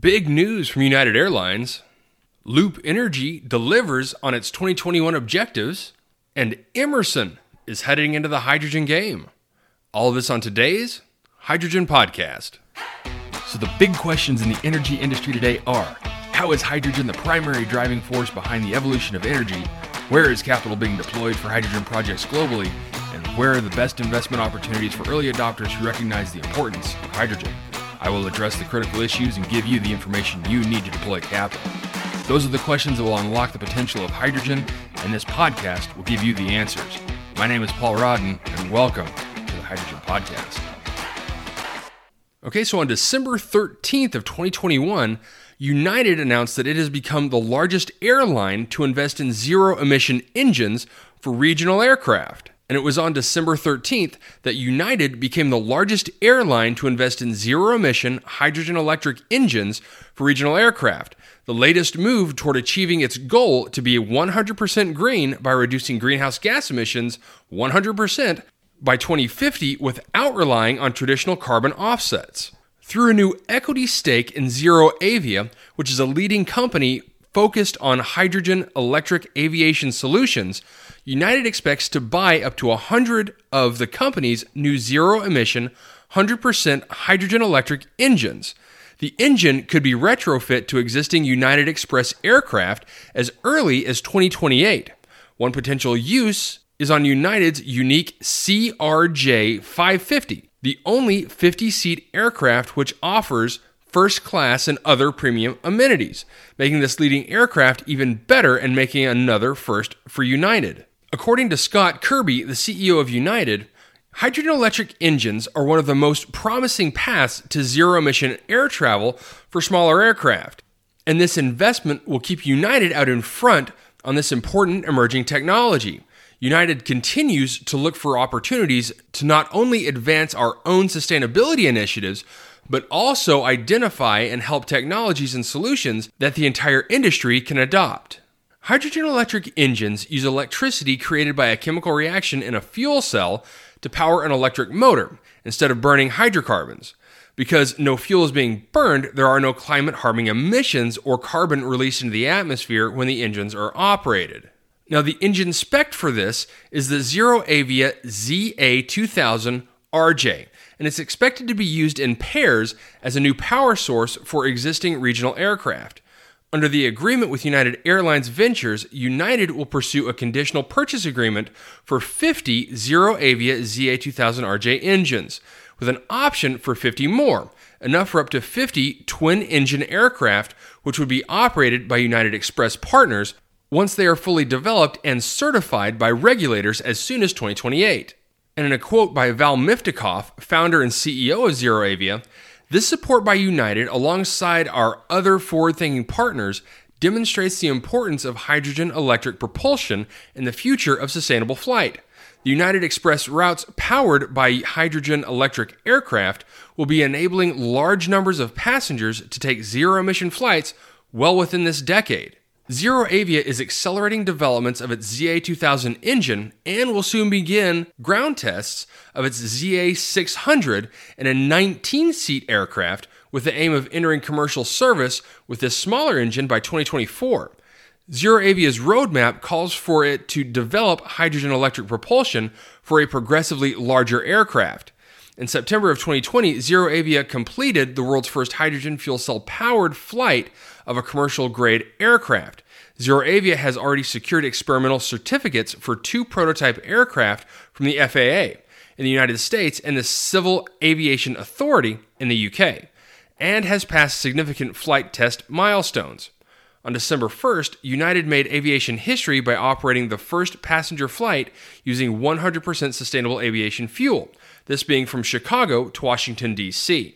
Big news from United Airlines. Loop Energy delivers on its 2021 objectives, and Emerson is heading into the hydrogen game. All of this on today's Hydrogen Podcast. So, the big questions in the energy industry today are How is hydrogen the primary driving force behind the evolution of energy? Where is capital being deployed for hydrogen projects globally? And where are the best investment opportunities for early adopters who recognize the importance of hydrogen? I will address the critical issues and give you the information you need to deploy capital. Those are the questions that will unlock the potential of hydrogen, and this podcast will give you the answers. My name is Paul Rodden, and welcome to the Hydrogen Podcast. Okay, so on December 13th of 2021, United announced that it has become the largest airline to invest in zero emission engines for regional aircraft. And it was on December 13th that United became the largest airline to invest in zero emission hydrogen electric engines for regional aircraft, the latest move toward achieving its goal to be 100% green by reducing greenhouse gas emissions 100% by 2050 without relying on traditional carbon offsets. Through a new equity stake in Zero Avia, which is a leading company focused on hydrogen electric aviation solutions, United expects to buy up to 100 of the company's new zero emission, 100% hydrogen electric engines. The engine could be retrofit to existing United Express aircraft as early as 2028. One potential use is on United's unique CRJ 550, the only 50 seat aircraft which offers first class and other premium amenities, making this leading aircraft even better and making another first for United. According to Scott Kirby, the CEO of United, hydrogen electric engines are one of the most promising paths to zero emission air travel for smaller aircraft. And this investment will keep United out in front on this important emerging technology. United continues to look for opportunities to not only advance our own sustainability initiatives, but also identify and help technologies and solutions that the entire industry can adopt. Hydrogen electric engines use electricity created by a chemical reaction in a fuel cell to power an electric motor instead of burning hydrocarbons. Because no fuel is being burned, there are no climate harming emissions or carbon released into the atmosphere when the engines are operated. Now, the engine spec for this is the ZeroAvia ZA2000 RJ, and it's expected to be used in pairs as a new power source for existing regional aircraft. Under the agreement with United Airlines Ventures, United will pursue a conditional purchase agreement for 50 ZeroAvia ZA2000RJ engines, with an option for 50 more, enough for up to 50 twin engine aircraft, which would be operated by United Express partners once they are fully developed and certified by regulators as soon as 2028. And in a quote by Val Miftakhov, founder and CEO of ZeroAvia, this support by United, alongside our other forward thinking partners, demonstrates the importance of hydrogen electric propulsion in the future of sustainable flight. The United Express routes powered by hydrogen electric aircraft will be enabling large numbers of passengers to take zero emission flights well within this decade. ZeroAvia is accelerating developments of its ZA2000 engine and will soon begin ground tests of its ZA600 and a 19 seat aircraft with the aim of entering commercial service with this smaller engine by 2024. ZeroAvia's roadmap calls for it to develop hydrogen electric propulsion for a progressively larger aircraft. In September of 2020, ZeroAvia completed the world's first hydrogen fuel cell powered flight of a commercial grade aircraft. ZeroAvia has already secured experimental certificates for two prototype aircraft from the FAA in the United States and the Civil Aviation Authority in the UK, and has passed significant flight test milestones. On December 1st, United made aviation history by operating the first passenger flight using 100% sustainable aviation fuel, this being from Chicago to Washington, D.C.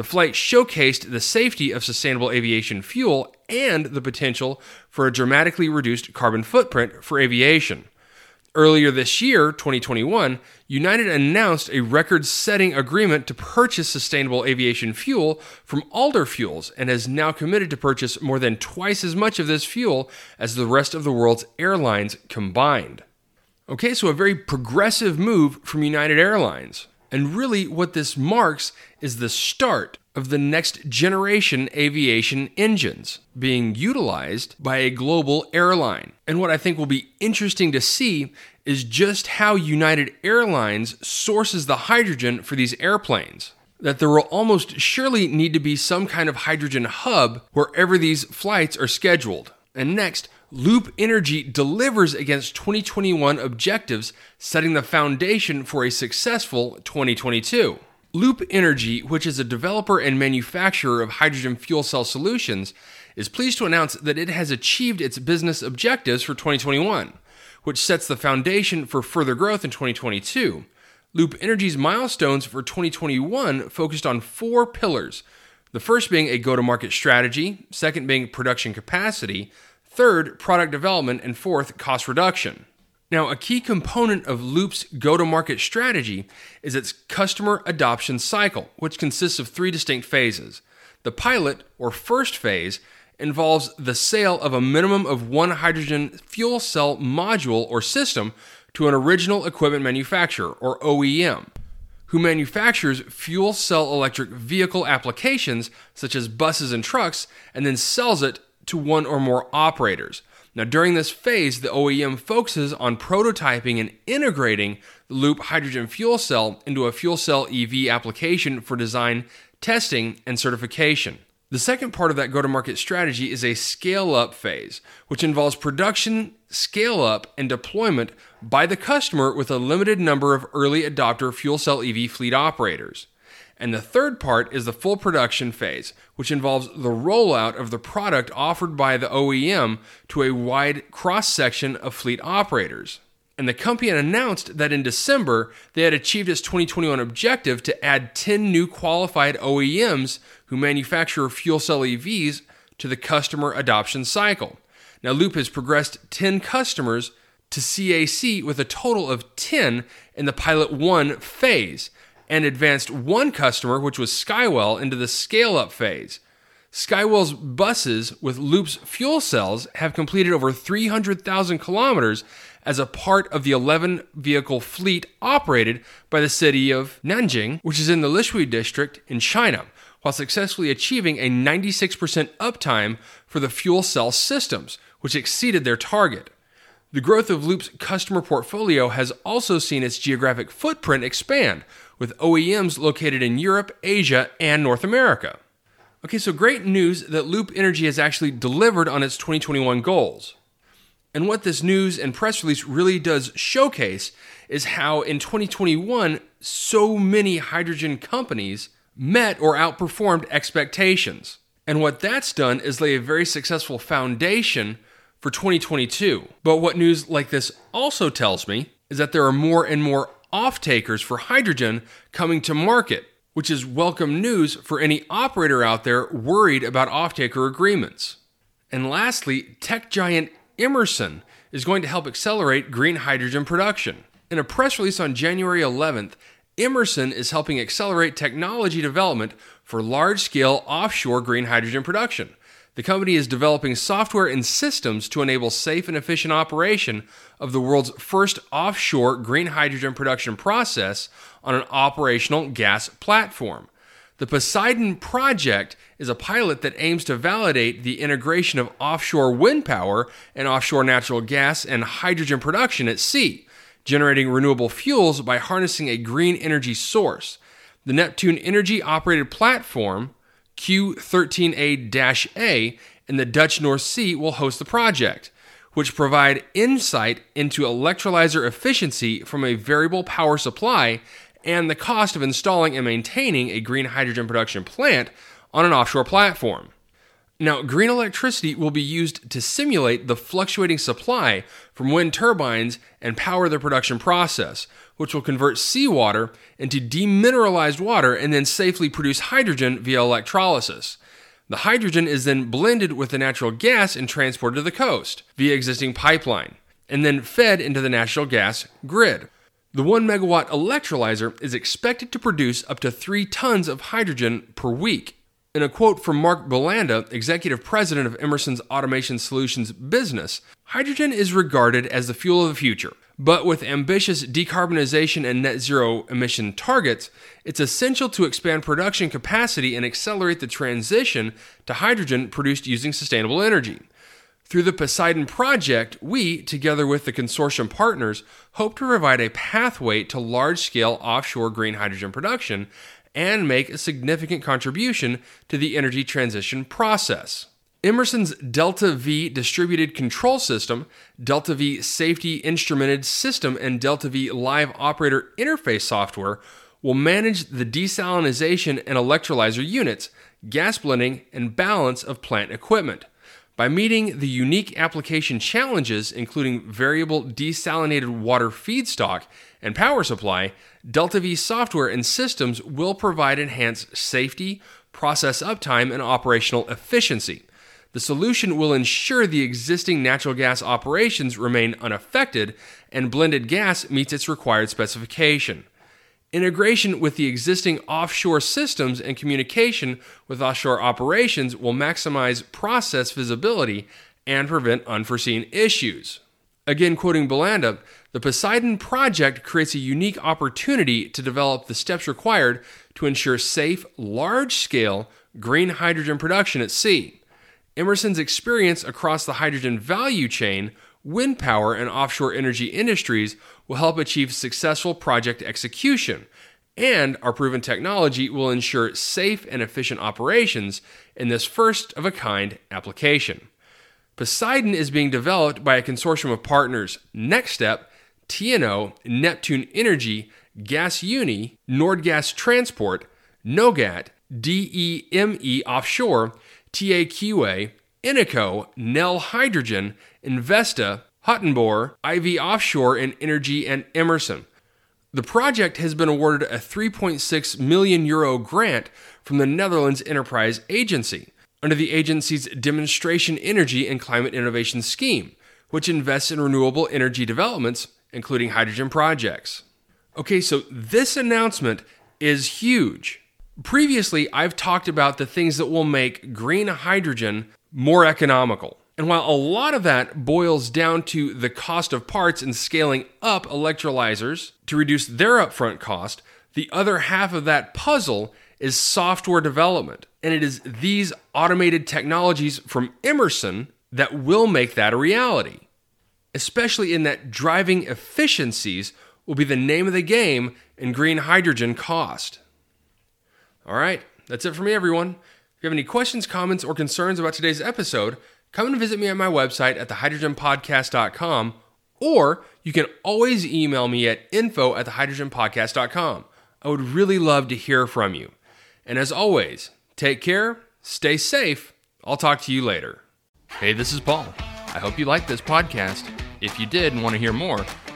The flight showcased the safety of sustainable aviation fuel and the potential for a dramatically reduced carbon footprint for aviation. Earlier this year, 2021, United announced a record setting agreement to purchase sustainable aviation fuel from Alder Fuels and has now committed to purchase more than twice as much of this fuel as the rest of the world's airlines combined. Okay, so a very progressive move from United Airlines. And really, what this marks is the start of the next generation aviation engines being utilized by a global airline. And what I think will be interesting to see is just how United Airlines sources the hydrogen for these airplanes. That there will almost surely need to be some kind of hydrogen hub wherever these flights are scheduled. And next, Loop Energy delivers against 2021 objectives, setting the foundation for a successful 2022. Loop Energy, which is a developer and manufacturer of hydrogen fuel cell solutions, is pleased to announce that it has achieved its business objectives for 2021, which sets the foundation for further growth in 2022. Loop Energy's milestones for 2021 focused on four pillars. The first being a go to market strategy, second being production capacity, third, product development, and fourth, cost reduction. Now, a key component of Loop's go to market strategy is its customer adoption cycle, which consists of three distinct phases. The pilot, or first phase, involves the sale of a minimum of one hydrogen fuel cell module or system to an original equipment manufacturer, or OEM, who manufactures fuel cell electric vehicle applications such as buses and trucks and then sells it to one or more operators. Now, during this phase, the OEM focuses on prototyping and integrating the Loop hydrogen fuel cell into a fuel cell EV application for design, testing, and certification. The second part of that go to market strategy is a scale up phase, which involves production, scale up, and deployment by the customer with a limited number of early adopter fuel cell EV fleet operators. And the third part is the full production phase, which involves the rollout of the product offered by the OEM to a wide cross section of fleet operators. And the company announced that in December, they had achieved its 2021 objective to add 10 new qualified OEMs who manufacture fuel cell EVs to the customer adoption cycle. Now, Loop has progressed 10 customers to CAC with a total of 10 in the Pilot 1 phase and advanced one customer, which was Skywell, into the scale up phase. Skywell's buses with Loop's fuel cells have completed over 300,000 kilometers as a part of the 11 vehicle fleet operated by the city of Nanjing, which is in the Lishui district in China, while successfully achieving a 96% uptime for the fuel cell systems, which exceeded their target. The growth of Loop's customer portfolio has also seen its geographic footprint expand, with OEMs located in Europe, Asia, and North America. Okay, so great news that Loop Energy has actually delivered on its 2021 goals. And what this news and press release really does showcase is how in 2021, so many hydrogen companies met or outperformed expectations. And what that's done is lay a very successful foundation for 2022. But what news like this also tells me is that there are more and more off takers for hydrogen coming to market, which is welcome news for any operator out there worried about off taker agreements. And lastly, tech giant Emerson is going to help accelerate green hydrogen production. In a press release on January 11th, Emerson is helping accelerate technology development for large scale offshore green hydrogen production. The company is developing software and systems to enable safe and efficient operation of the world's first offshore green hydrogen production process on an operational gas platform. The Poseidon project is a pilot that aims to validate the integration of offshore wind power and offshore natural gas and hydrogen production at sea, generating renewable fuels by harnessing a green energy source. The Neptune Energy operated platform Q13A A in the Dutch North Sea will host the project, which provide insight into electrolyzer efficiency from a variable power supply and the cost of installing and maintaining a green hydrogen production plant on an offshore platform. Now, green electricity will be used to simulate the fluctuating supply from wind turbines and power the production process, which will convert seawater into demineralized water and then safely produce hydrogen via electrolysis. The hydrogen is then blended with the natural gas and transported to the coast via existing pipeline, and then fed into the natural gas grid. The 1 megawatt electrolyzer is expected to produce up to 3 tons of hydrogen per week in a quote from Mark Bulanda, executive president of Emerson's Automation Solutions business, hydrogen is regarded as the fuel of the future, But with ambitious decarbonization and net zero emission targets, it's essential to expand production capacity and accelerate the transition to hydrogen produced using sustainable energy. Through the Poseidon Project, we, together with the consortium partners, hope to provide a pathway to large scale offshore green hydrogen production and make a significant contribution to the energy transition process. Emerson's DeltaV distributed control system, DeltaV safety instrumented system, and DeltaV live operator interface software will manage the desalination and electrolyzer units, gas blending, and balance of plant equipment. By meeting the unique application challenges, including variable desalinated water feedstock and power supply, DeltaV software and systems will provide enhanced safety, process uptime, and operational efficiency. The solution will ensure the existing natural gas operations remain unaffected and blended gas meets its required specification. Integration with the existing offshore systems and communication with offshore operations will maximize process visibility and prevent unforeseen issues. Again, quoting Bulanda, the Poseidon project creates a unique opportunity to develop the steps required to ensure safe, large scale green hydrogen production at sea. Emerson's experience across the hydrogen value chain, wind power, and offshore energy industries will help achieve successful project execution, and our proven technology will ensure safe and efficient operations in this first of a kind application. Poseidon is being developed by a consortium of partners Nexstep, TNO, Neptune Energy, Gasunie, Noordgastransport, Nogat, DEME Offshore, TAQA, Eneco, Nel Hydrogen, InVesta, Hatenboer, IV Offshore, and Energy and Emerson. The project has been awarded a 3.6 million euro grant from the Netherlands Enterprise Agency under the agency's Demonstration Energy and Climate Innovation Scheme, which invests in renewable energy developments, including hydrogen projects. Okay, so this announcement is huge. Previously, I've talked about the things that will make green hydrogen more economical. And while a lot of that boils down to the cost of parts and scaling up electrolyzers to reduce their upfront cost, the other half of that puzzle is software development. And it is these automated technologies from Emerson that will make that a reality. Especially in that driving efficiencies will be the name of the game in green hydrogen cost. All right, that's it for me, everyone. If you have any questions, comments, or concerns about today's episode, come and visit me at my website at thehydrogenpodcast.com, or you can always email me at info at thehydrogenpodcast.com. I would really love to hear from you. And as always, take care, stay safe. I'll talk to you later. Hey, this is Paul. I hope you liked this podcast. If you did and want to hear more,